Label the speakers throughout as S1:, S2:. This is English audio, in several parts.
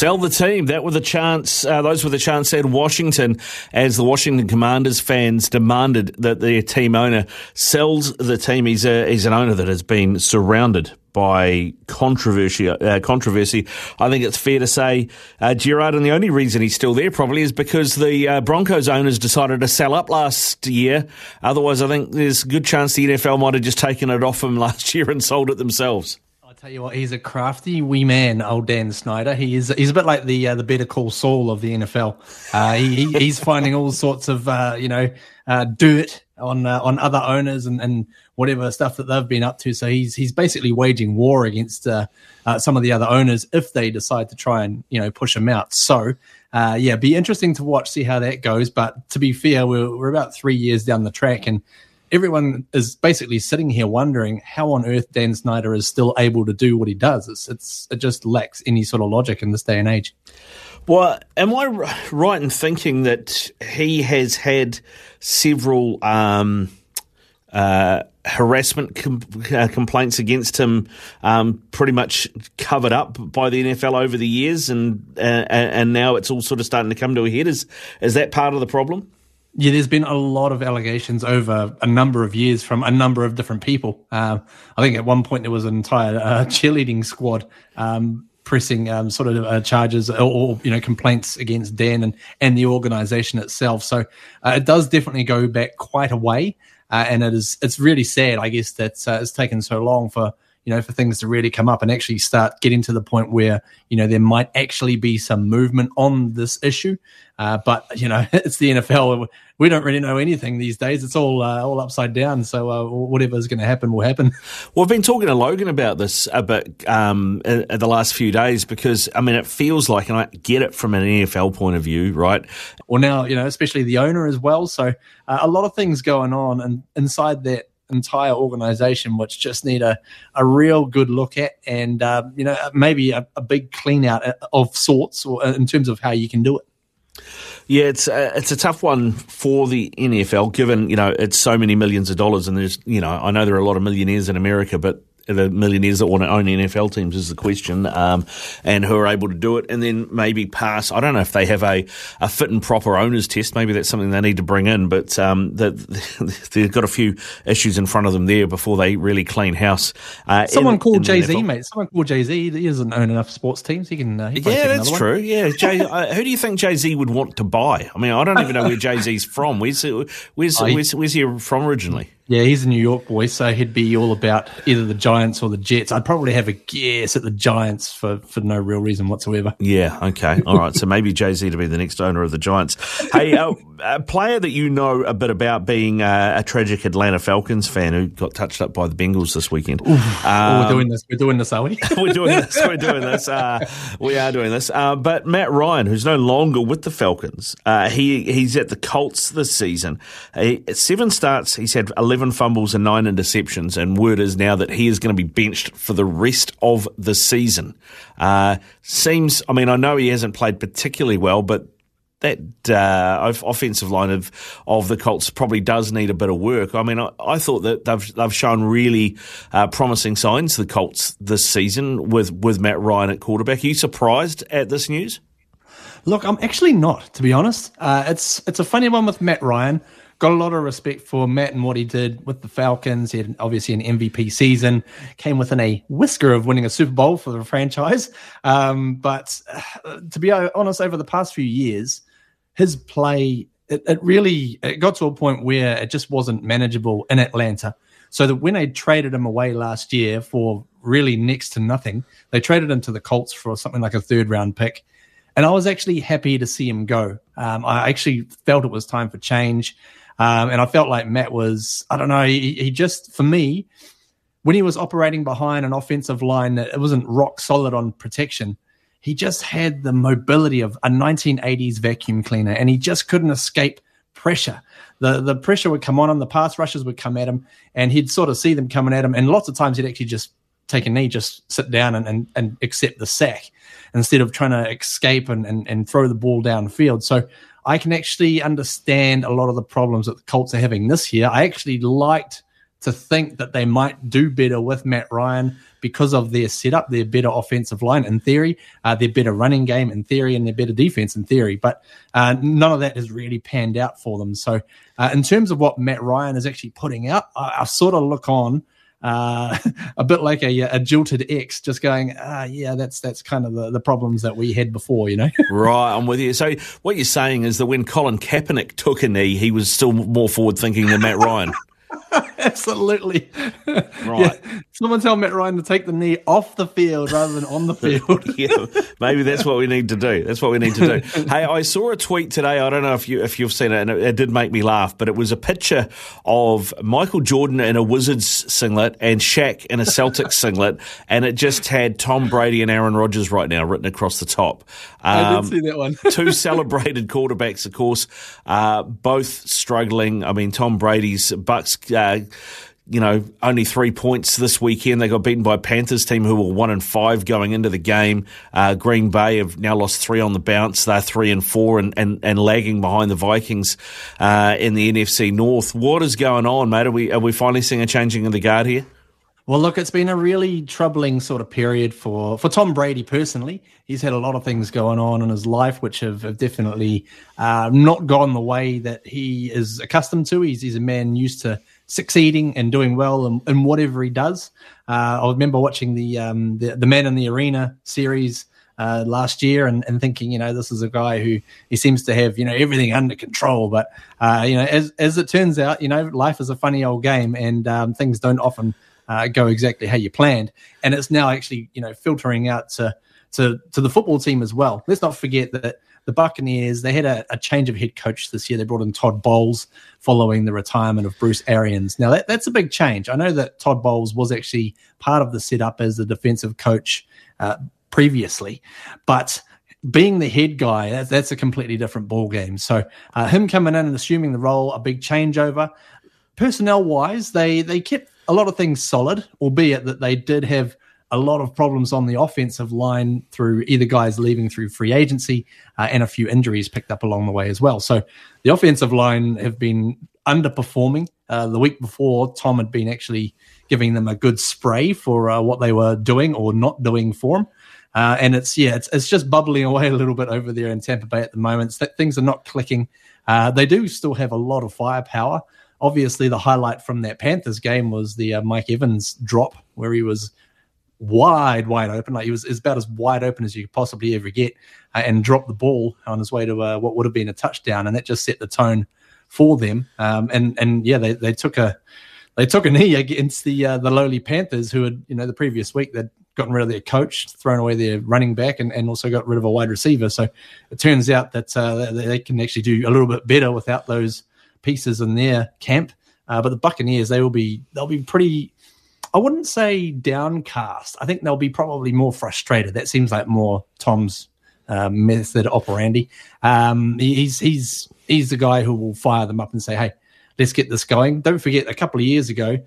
S1: Sell the team. That were the chance. Uh, those were the chance said Washington, as the Washington Commanders fans demanded that their team owner sells the team. He's a, he's an owner that has been surrounded by controversy. Uh, controversy. I think it's fair to say, uh, Gerard, and the only reason he's still there probably is because the uh, Broncos owners decided to sell up last year. Otherwise, I think there's a good chance the NFL might have just taken it off him last year and sold it themselves.
S2: Tell you what, he's a crafty wee man, old Dan Snyder. He is. He's a bit like the uh, the Better Call Saul of the NFL. Uh, he, he's finding all sorts of uh, you know uh, dirt on uh, on other owners and, and whatever stuff that they've been up to. So he's he's basically waging war against uh, some of the other owners if they decide to try and you know push him out. So yeah, be interesting to watch, see how that goes. But to be fair, we're we're about three years down the track and everyone is basically sitting here wondering how on earth Dan Snyder is still able to do what he does. It's, it's it just lacks any sort of logic in this day and age.
S1: Well, am I right in thinking that he has had several um, uh, harassment com- uh, complaints against him, um, pretty much covered up by the NFL over the years, and uh, and now it's all sort of starting to come to a head? Is is that part of the problem?
S2: Yeah, there's been a lot of allegations over a number of years from a number of different people. Um, I think at one point there was an entire uh, cheerleading squad um, pressing um, sort of uh, charges or, or, you know complaints against Dan and and the organisation itself. So uh, it does definitely go back quite a way, uh, and it is it's really sad, I guess, that uh, it's taken so long for you know, for things to really come up and actually start getting to the point where, you know, there might actually be some movement on this issue. Uh, but, you know, it's the NFL. We don't really know anything these days. It's all uh, all upside down. So uh, whatever's going to happen will happen.
S1: Well, I've been talking to Logan about this a bit um, in, the last few days because, I mean, it feels like, and I get it from an NFL point of view, right?
S2: Well, now, you know, especially the owner as well. So uh, a lot of things going on. And inside that, entire organization, which just need a, a real good look at and, uh, you know, maybe a, a, big clean out uh, of sorts or uh, in terms of how you can do it.
S1: Yeah, it's a, it's a tough one for the NFL, given you know it's so many millions of dollars, and there's you know I know there are a lot of millionaires in America, but the millionaires that want to own NFL teams is the question, um, and who are able to do it, and then maybe pass. I don't know if they have a, a fit and proper owners test. Maybe that's something they need to bring in, but um, the, they've got a few issues in front of them there before they really clean house.
S2: Uh, Someone in, called Jay Z, mate. Someone called Jay Z. He doesn't own enough sports teams. He can. Uh, he
S1: yeah, that's true. One. Yeah, Jay, uh, who do you think Jay Z would want to buy? I mean, I don't even know where Jay Z's from. Where's where's, where's, where's he from originally?
S2: Yeah, he's a New York boy, so he'd be all about either the Giants or the Jets. I'd probably have a guess at the Giants for, for no real reason whatsoever.
S1: Yeah, okay. All right. so maybe Jay Z to be the next owner of the Giants. Hey, uh, a player that you know a bit about being uh, a tragic Atlanta Falcons fan who got touched up by the Bengals this weekend. Um,
S2: oh, we're doing this. We're doing this, are we?
S1: we're doing this. We're doing this. Uh, we are doing this. Uh, but Matt Ryan, who's no longer with the Falcons, uh, he he's at the Colts this season. He, seven starts. He's had 11 fumbles and nine interceptions. And word is now that he is going to be benched for the rest of the season. Uh, seems, I mean, I know he hasn't played particularly well, but that uh, offensive line of of the Colts probably does need a bit of work. I mean, I, I thought that they've they've shown really uh, promising signs the Colts this season with with Matt Ryan at quarterback. Are you surprised at this news?
S2: Look, I'm actually not, to be honest. Uh, it's it's a funny one with Matt Ryan. Got a lot of respect for Matt and what he did with the Falcons. He had obviously an MVP season, came within a whisker of winning a Super Bowl for the franchise. Um, but uh, to be honest, over the past few years, his play it, it really it got to a point where it just wasn't manageable in Atlanta. So that when they traded him away last year for really next to nothing, they traded him to the Colts for something like a third round pick. And I was actually happy to see him go. Um, I actually felt it was time for change. Um, and I felt like Matt was, I don't know, he, he, just, for me, when he was operating behind an offensive line that it wasn't rock solid on protection, he just had the mobility of a 1980s vacuum cleaner and he just couldn't escape pressure. The the pressure would come on him, the pass rushes would come at him, and he'd sort of see them coming at him. And lots of times he'd actually just take a knee, just sit down and, and, and accept the sack instead of trying to escape and, and, and throw the ball downfield. So I can actually understand a lot of the problems that the Colts are having this year. I actually liked to think that they might do better with Matt Ryan because of their setup, their better offensive line in theory, uh, their better running game in theory, and their better defense in theory. But uh, none of that has really panned out for them. So, uh, in terms of what Matt Ryan is actually putting out, I, I sort of look on. Uh, a bit like a, a jilted ex, just going, ah, yeah, that's that's kind of the, the problems that we had before, you know.
S1: right, I'm with you. So what you're saying is that when Colin Kaepernick took a knee, he was still more forward thinking than Matt Ryan.
S2: Absolutely. Right. Yeah. Someone tell Matt Ryan to take the knee off the field rather than on the field.
S1: yeah, maybe that's what we need to do. That's what we need to do. hey, I saw a tweet today. I don't know if you if you've seen it, and it, it, did make me laugh. But it was a picture of Michael Jordan in a Wizards singlet and Shaq in a Celtics singlet, and it just had Tom Brady and Aaron Rodgers right now written across the top.
S2: Um, I did um, see that one.
S1: two celebrated quarterbacks, of course, uh, both struggling. I mean, Tom Brady's Bucks. Uh, you know, only three points this weekend. They got beaten by Panthers team who were one and five going into the game. Uh, Green Bay have now lost three on the bounce. They're three and four and, and, and lagging behind the Vikings uh, in the NFC North. What is going on, mate? Are we are we finally seeing a changing of the guard here?
S2: Well, look, it's been a really troubling sort of period for, for Tom Brady personally. He's had a lot of things going on in his life which have, have definitely uh, not gone the way that he is accustomed to. He's, he's a man used to succeeding and doing well in, in whatever he does. Uh, I remember watching the, um, the the Man in the Arena series uh, last year and, and thinking, you know, this is a guy who he seems to have, you know, everything under control. But uh, you know, as as it turns out, you know, life is a funny old game, and um, things don't often uh, go exactly how you planned. And it's now actually, you know, filtering out to to to the football team as well. Let's not forget that the Buccaneers, they had a, a, change of head coach this year. They brought in Todd Bowles following the retirement of Bruce Arians. Now, that, that's a big change. I know that Todd Bowles was actually part of the setup as the defensive coach uh, previously, but being the head guy, that's, that's a completely different ball game. So, uh, him coming in and assuming the role, a big changeover. Personnel wise, they they kept a lot of things solid, albeit that they did have a lot of problems on the offensive line through either guys leaving through free agency uh, and a few injuries picked up along the way as well. So the offensive line have been underperforming. Uh, the week before, Tom had been actually giving them a good spray for uh, what they were doing or not doing for them. Uh, and it's yeah, it's it's just bubbling away a little bit over there in Tampa Bay at the moment. So things are not clicking. Uh, they do still have a lot of firepower. Obviously, the highlight from that Panthers game was the uh, Mike Evans drop, where he was wide, wide open. Like he was, about as wide open as you could possibly ever get, uh, and dropped the ball on his way to uh, what would have been a touchdown, and that just set the tone for them. Um, and and yeah, they, they took a they took a knee against the uh, the lowly Panthers, who had you know the previous week they'd gotten rid of their coach, thrown away their running back, and, and also got rid of a wide receiver. So it turns out that uh, they can actually do a little bit better without those pieces in their camp. Uh, but the Buccaneers, they will be they'll be pretty I wouldn't say downcast. I think they'll be probably more frustrated. That seems like more Tom's uh, method operandi. Um, he's he's he's the guy who will fire them up and say, "Hey, let's get this going." Don't forget, a couple of years ago,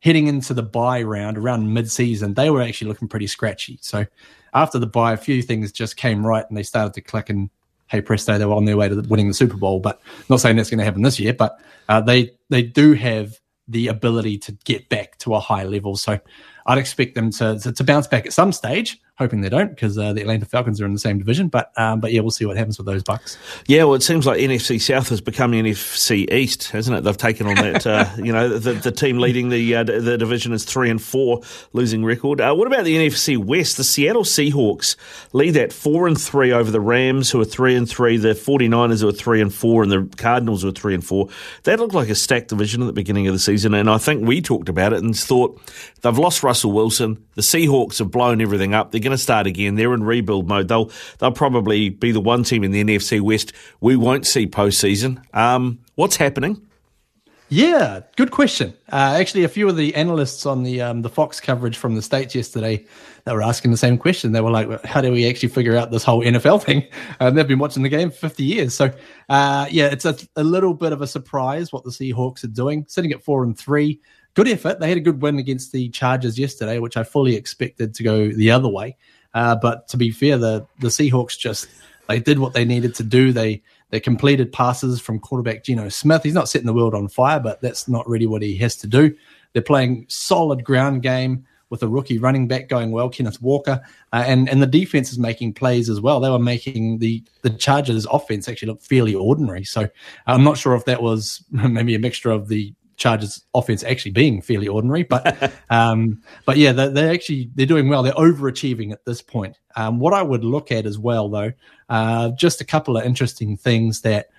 S2: heading into the bye round around mid-season, they were actually looking pretty scratchy. So after the bye, a few things just came right and they started to click. And hey, presto, they were on their way to winning the Super Bowl. But not saying that's going to happen this year, but uh, they they do have the ability to get back to a high level. So I'd expect them to, to, to bounce back at some stage. Hoping they don't because uh, the Atlanta Falcons are in the same division. But um, but yeah, we'll see what happens with those Bucks.
S1: Yeah, well, it seems like NFC South has become NFC East, hasn't it? They've taken on that. uh, you know, the, the team leading the uh, the division is three and four, losing record. Uh, what about the NFC West? The Seattle Seahawks lead that four and three over the Rams, who are three and three. The 49ers who are three and four, and the Cardinals who are three and four. That looked like a stacked division at the beginning of the season, and I think we talked about it and thought they've lost Russell Wilson. The Seahawks have blown everything up. They're going to start again. They're in rebuild mode. They'll they'll probably be the one team in the NFC West we won't see postseason. Um, what's happening?
S2: Yeah, good question. Uh, actually, a few of the analysts on the um, the Fox coverage from the states yesterday, they were asking the same question. They were like, "How do we actually figure out this whole NFL thing?" And they've been watching the game for fifty years. So, uh, yeah, it's a, a little bit of a surprise what the Seahawks are doing, sitting at four and three good effort. They had a good win against the Chargers yesterday, which I fully expected to go the other way. Uh, but to be fair, the the Seahawks just they did what they needed to do. They they completed passes from quarterback Geno Smith. He's not setting the world on fire, but that's not really what he has to do. They're playing solid ground game with a rookie running back going well, Kenneth Walker, uh, and and the defense is making plays as well. They were making the the Chargers' offense actually look fairly ordinary. So I'm not sure if that was maybe a mixture of the Chargers offense actually being fairly ordinary, but um, but yeah, they're, they're, actually they're doing well. They're overachieving at this point. Um, what I would look at as well, though, uh, just a couple of interesting things that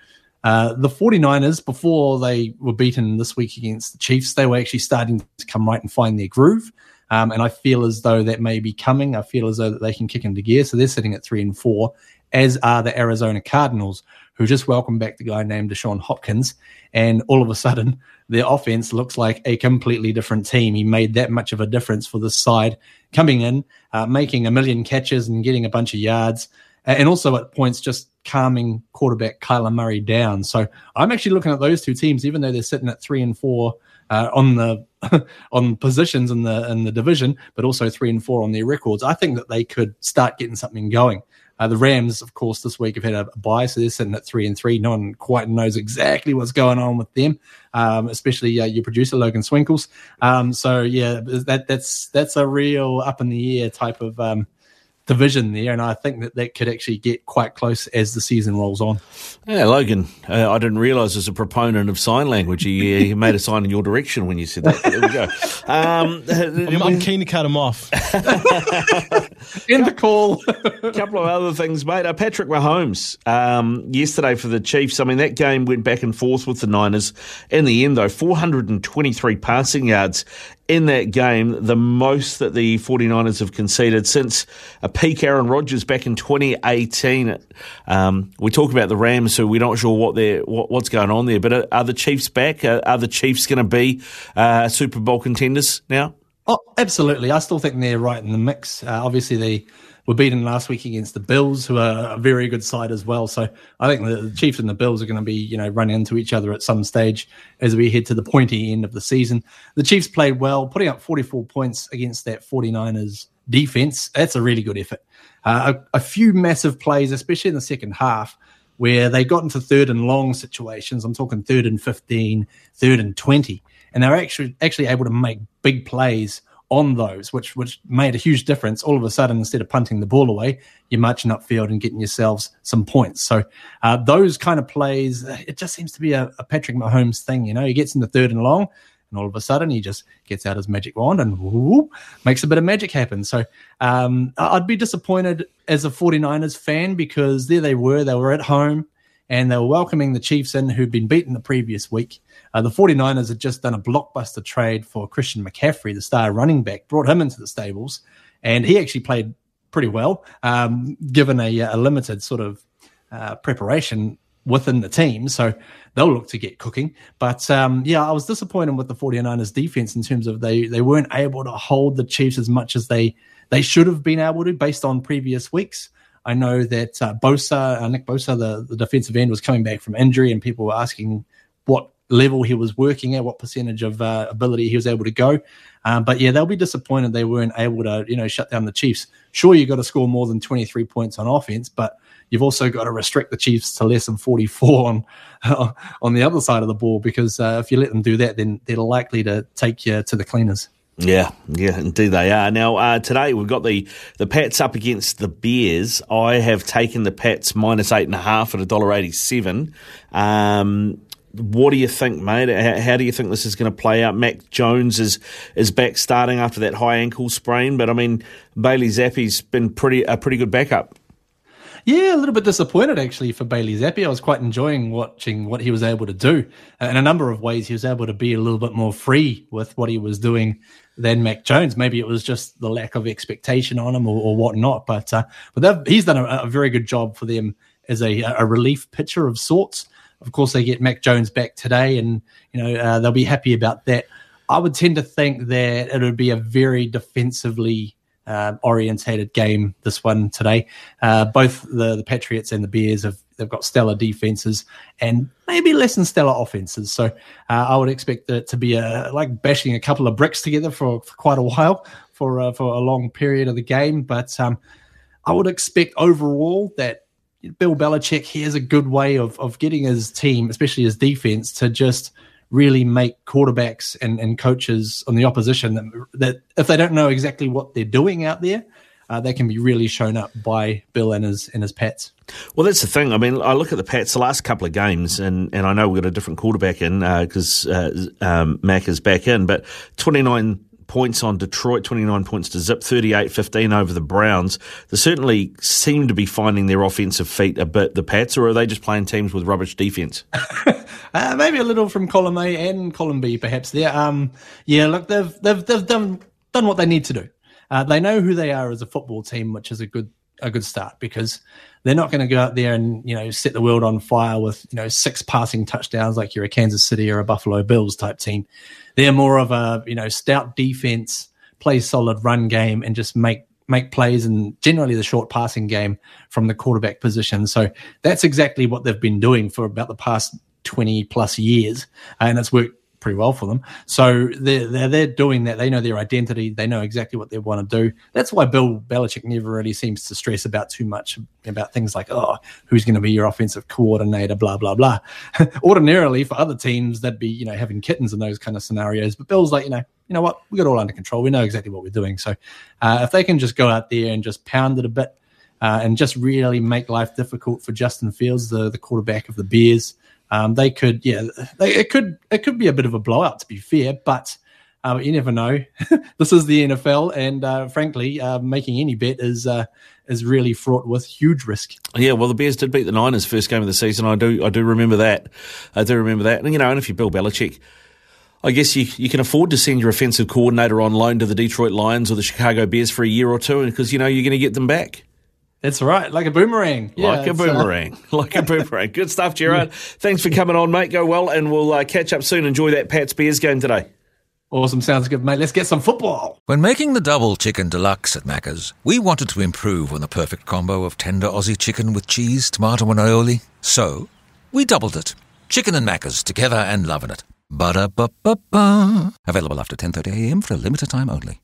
S2: uh, the 49ers, before they were beaten this week against the Chiefs, they were actually starting to come right and find their groove. Um, and I feel as though that may be coming. I feel as though that they can kick into gear. So they're sitting at three and four, as are the Arizona Cardinals, who just welcomed back the guy named Deshaun Hopkins. And all of a sudden, their offense looks like a completely different team. He made that much of a difference for this side, coming in, uh, making a million catches and getting a bunch of yards, and also at points just calming quarterback Kyler Murray down. So I'm actually looking at those two teams, even though they're sitting at three and four uh, on the on positions in the in the division, but also three and four on their records. I think that they could start getting something going. Uh, the Rams, of course, this week have had a, bye, so they're sitting at three and three. No one quite knows exactly what's going on with them, um, especially uh, your producer Logan Swinkles. Um, so yeah, that that's that's a real up in the air type of um, division there, and I think that that could actually get quite close as the season rolls on.
S1: Yeah, Logan, uh, I didn't realise as a proponent of sign language, he, he, made a sign in your direction when you said that. There we go. Um,
S3: I'm, I'm, keen to cut him off.
S2: in the call.
S1: A couple of other things, mate. Uh, Patrick Mahomes um, yesterday for the Chiefs. I mean, that game went back and forth with the Niners. In the end, though, 423 passing yards in that game, the most that the 49ers have conceded since a peak Aaron Rodgers back in 2018. Um, we talk about the Rams, so we're not sure what they're, what, what's going on there. But are, are the Chiefs back? Are, are the Chiefs going to be uh, Super Bowl contenders now?
S2: Oh, absolutely. I still think they're right in the mix. Uh, obviously, they were beaten last week against the Bills, who are a very good side as well. So I think the Chiefs and the Bills are going to be, you know, running into each other at some stage as we head to the pointy end of the season. The Chiefs played well, putting up 44 points against that 49ers defense. That's a really good effort. Uh, a, a few massive plays, especially in the second half, where they got into third and long situations. I'm talking third and 15, third and 20, and they're actually actually able to make big plays on those, which which made a huge difference. All of a sudden, instead of punting the ball away, you're marching upfield and getting yourselves some points. So uh, those kind of plays, it just seems to be a, a, Patrick Mahomes thing. You know, he gets in the third and long, and all of a sudden he just gets out his magic wand and whoop, makes a bit of magic happen. So um, I'd be disappointed as a 49ers fan because there they were, they were at home and they were welcoming the Chiefs in who'd been beaten the previous week. Uh, the 49ers had just done a blockbuster trade for Christian McCaffrey, the star running back, brought him into the stables, and he actually played pretty well, um, given a, a, limited sort of uh, preparation within the team. So they'll look to get cooking. But um, yeah, I was disappointed with the 49ers defense in terms of they, they weren't able to hold the Chiefs as much as they, they should have been able to based on previous weeks. I know that uh, Bosa, uh, Nick Bosa, the, the defensive end, was coming back from injury, and people were asking what level he was working at, what percentage of uh, ability he was able to go. Um, but yeah, they'll be disappointed they weren't able to, you know, shut down the Chiefs. Sure, you've got to score more than 23 points on offense, but you've also got to restrict the Chiefs to less than 44 on on the other side of the ball because uh, if you let them do that, then they're likely to take you to the cleaners.
S1: Yeah, yeah, indeed they are. Now uh, today we've got the the Pats up against the Bears. I have taken the Pats minus eight and a half at a dollar eighty seven. Um, what do you think, mate? How, how do you think this is going to play out? Mac Jones is is back starting after that high ankle sprain, but I mean Bailey Zappe's been pretty a pretty good backup.
S2: Yeah, a little bit disappointed actually for Bailey Zappe. I was quite enjoying watching what he was able to do. In a number of ways, he was able to be a little bit more free with what he was doing than Mac Jones. Maybe it was just the lack of expectation on him or, or whatnot. But uh, but he's done a, a, very good job for them as a, a relief pitcher of sorts. Of course, they get Mac Jones back today, and you know uh, they'll be happy about that. I would tend to think that it would be a very defensively uh, orientated game. This one today, uh, both the, the Patriots and the Bears have they've got stellar defenses and maybe less than stellar offenses. So uh, I would expect it to be a, like bashing a couple of bricks together for, for quite a while for uh, for a long period of the game. But um, I would expect overall that Bill Belichick he has a good way of of getting his team, especially his defense, to just really make quarterbacks and, and coaches on the opposition that, that if they don't know exactly what they're doing out there, uh, they can be really shown up by Bill and his and his Pats.
S1: Well, that's the thing. I mean, I look at the Pats the last couple of games, and, and I know we've got a different quarterback in because uh, uh, um, Mac is back in, but twenty nine points on Detroit, 29 points to zip, 38 15 over the Browns. They certainly seem to be finding their offensive feet a bit, the Pats, or are they just playing teams with rubbish defense?
S2: uh, maybe a little from column A and column B, perhaps there. Um, yeah, look, they've, they've, they've done, done what they need to do. Uh, they know who they are as a football team, which is a good a good start because they're not going to go out there and you know set the world on fire with you know six passing touchdowns like you're a Kansas City or a Buffalo Bills type team. They're more of a you know stout defense, play solid run game, and just make make plays and generally the short passing game from the quarterback position. So that's exactly what they've been doing for about the past 20 plus years. And it's worked pretty well for them. So they're, they're, they're doing that. They know their identity. They know exactly what they want to do. That's why Bill Belichick never really seems to stress about too much about things like, oh, who's going to be your offensive coordinator, blah, blah, blah. Ordinarily for other teams, that'd be, you know, having kittens in those kind of scenarios. But Bill's like, you know, you know what? We got all under control. We know exactly what we're doing. So uh, if they can just go out there and just pound it a bit uh, and just really make life difficult for Justin Fields, the, the quarterback of the Bears, um, they could, yeah, they, it could it could be a bit of a blowout to be fair, but uh, you never know. this is the NFL, and uh, frankly, uh, making any bet is uh, is really fraught with huge risk.
S1: Yeah, well, the Bears did beat the Niners first game of the season. I do I do remember that. I do remember that. And you know, and if you're Bill Belichick. I guess you, you can afford to send your offensive coordinator on loan to the Detroit Lions or the Chicago Bears for a year or two because you know you're going to get them back.
S2: That's right, like a boomerang.
S1: Yeah, like a uh, boomerang. Uh... like a boomerang. Good stuff, Gerard. Thanks for coming on, mate. Go well, and we'll uh, catch up soon. Enjoy that Pats Bears game today.
S2: Awesome. Sounds good, mate. Let's get some football.
S4: When making the double chicken deluxe at Macca's, we wanted to improve on the perfect combo of tender Aussie chicken with cheese, tomato, and aioli. So, we doubled it. Chicken and Macca's together and loving it. Ba-da-ba-ba-ba. Available after 10.30am for a limited time only.